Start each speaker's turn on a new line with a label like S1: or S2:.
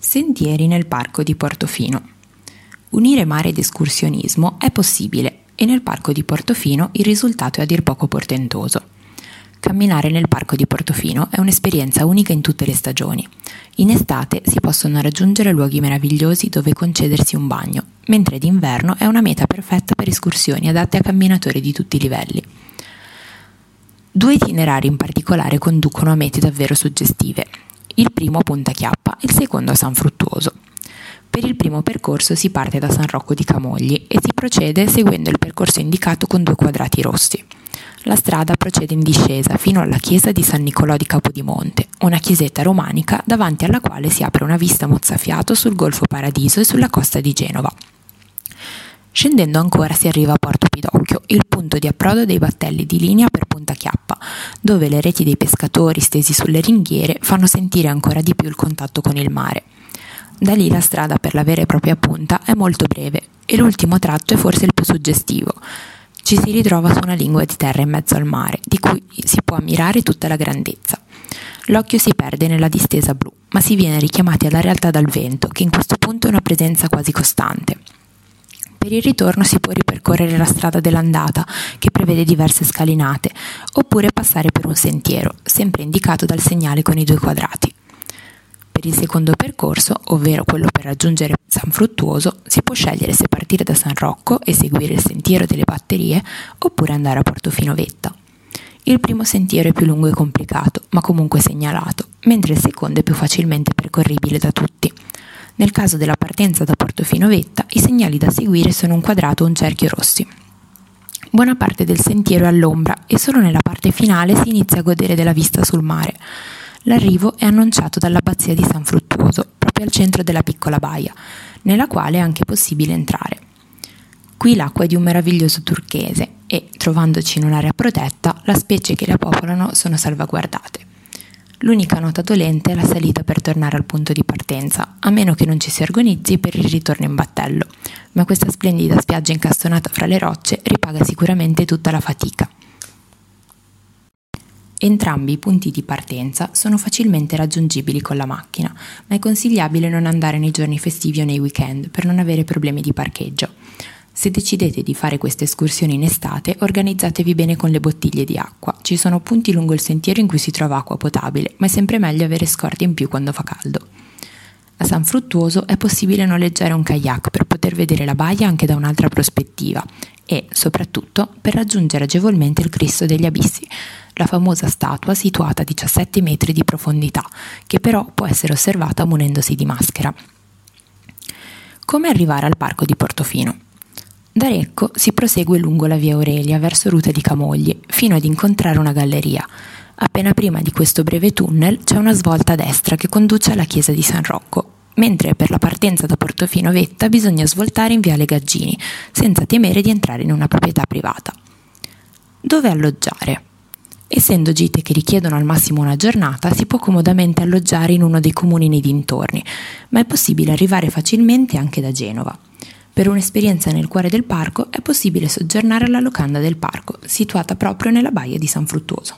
S1: Sentieri nel parco di Portofino. Unire mare ed escursionismo è possibile e nel parco di Portofino il risultato è a dir poco portentoso. Camminare nel parco di Portofino è un'esperienza unica in tutte le stagioni. In estate si possono raggiungere luoghi meravigliosi dove concedersi un bagno, mentre d'inverno è una meta perfetta per escursioni adatte a camminatori di tutti i livelli. Due itinerari in particolare conducono a mete davvero suggestive. Il primo a Punta Chiappa, il secondo a San Fruttuoso. Per il primo percorso si parte da San Rocco di Camogli e si procede seguendo il percorso indicato con due quadrati rossi. La strada procede in discesa fino alla chiesa di San Nicolò di Capodimonte, una chiesetta romanica davanti alla quale si apre una vista mozzafiato sul Golfo Paradiso e sulla costa di Genova. Scendendo ancora si arriva a Porto Pidocchio, il punto di approdo dei battelli di linea per Punta Chiappa, dove le reti dei pescatori stesi sulle ringhiere fanno sentire ancora di più il contatto con il mare. Da lì la strada per la vera e propria punta è molto breve e l'ultimo tratto è forse il più suggestivo. Ci si ritrova su una lingua di terra in mezzo al mare, di cui si può ammirare tutta la grandezza. L'occhio si perde nella distesa blu, ma si viene richiamati alla realtà dal vento, che in questo punto è una presenza quasi costante. Per il ritorno si può ripercorrere la strada dell'andata, che prevede diverse scalinate, oppure passare per un sentiero, sempre indicato dal segnale con i due quadrati. Per il secondo percorso, ovvero quello per raggiungere San Fruttuoso, si può scegliere se partire da San Rocco e seguire il sentiero delle batterie oppure andare a Portofino Vetta. Il primo sentiero è più lungo e complicato, ma comunque segnalato, mentre il secondo è più facilmente percorribile da tutti. Nel caso della partenza da Portofino Vetta, i segnali da seguire sono un quadrato o un cerchio rossi. Buona parte del sentiero è all'ombra e solo nella parte finale si inizia a godere della vista sul mare. L'arrivo è annunciato dall'abbazia di San Fruttuoso, proprio al centro della piccola baia, nella quale è anche possibile entrare. Qui l'acqua è di un meraviglioso turchese e, trovandoci in un'area protetta, le specie che la popolano sono salvaguardate. L'unica nota dolente è la salita per tornare al punto di partenza, a meno che non ci si organizzi per il ritorno in battello, ma questa splendida spiaggia incastonata fra le rocce ripaga sicuramente tutta la fatica. Entrambi i punti di partenza sono facilmente raggiungibili con la macchina, ma è consigliabile non andare nei giorni festivi o nei weekend per non avere problemi di parcheggio. Se decidete di fare queste escursioni in estate, organizzatevi bene con le bottiglie di acqua. Ci sono punti lungo il sentiero in cui si trova acqua potabile, ma è sempre meglio avere scorte in più quando fa caldo. A San Fruttuoso è possibile noleggiare un kayak per poter vedere la baia anche da un'altra prospettiva e, soprattutto, per raggiungere agevolmente il Cristo degli Abissi, la famosa statua situata a 17 metri di profondità, che però può essere osservata munendosi di maschera. Come arrivare al parco di Portofino? Da Recco si prosegue lungo la via Aurelia verso Ruta di Camogli, fino ad incontrare una galleria. Appena prima di questo breve tunnel c'è una svolta a destra che conduce alla chiesa di San Rocco, mentre per la partenza da Portofino Vetta bisogna svoltare in viale Gaggini, senza temere di entrare in una proprietà privata. Dove alloggiare? Essendo gite che richiedono al massimo una giornata, si può comodamente alloggiare in uno dei comuni nei dintorni, ma è possibile arrivare facilmente anche da Genova. Per un'esperienza nel cuore del parco è possibile soggiornare alla locanda del parco, situata proprio nella baia di San Fruttuoso.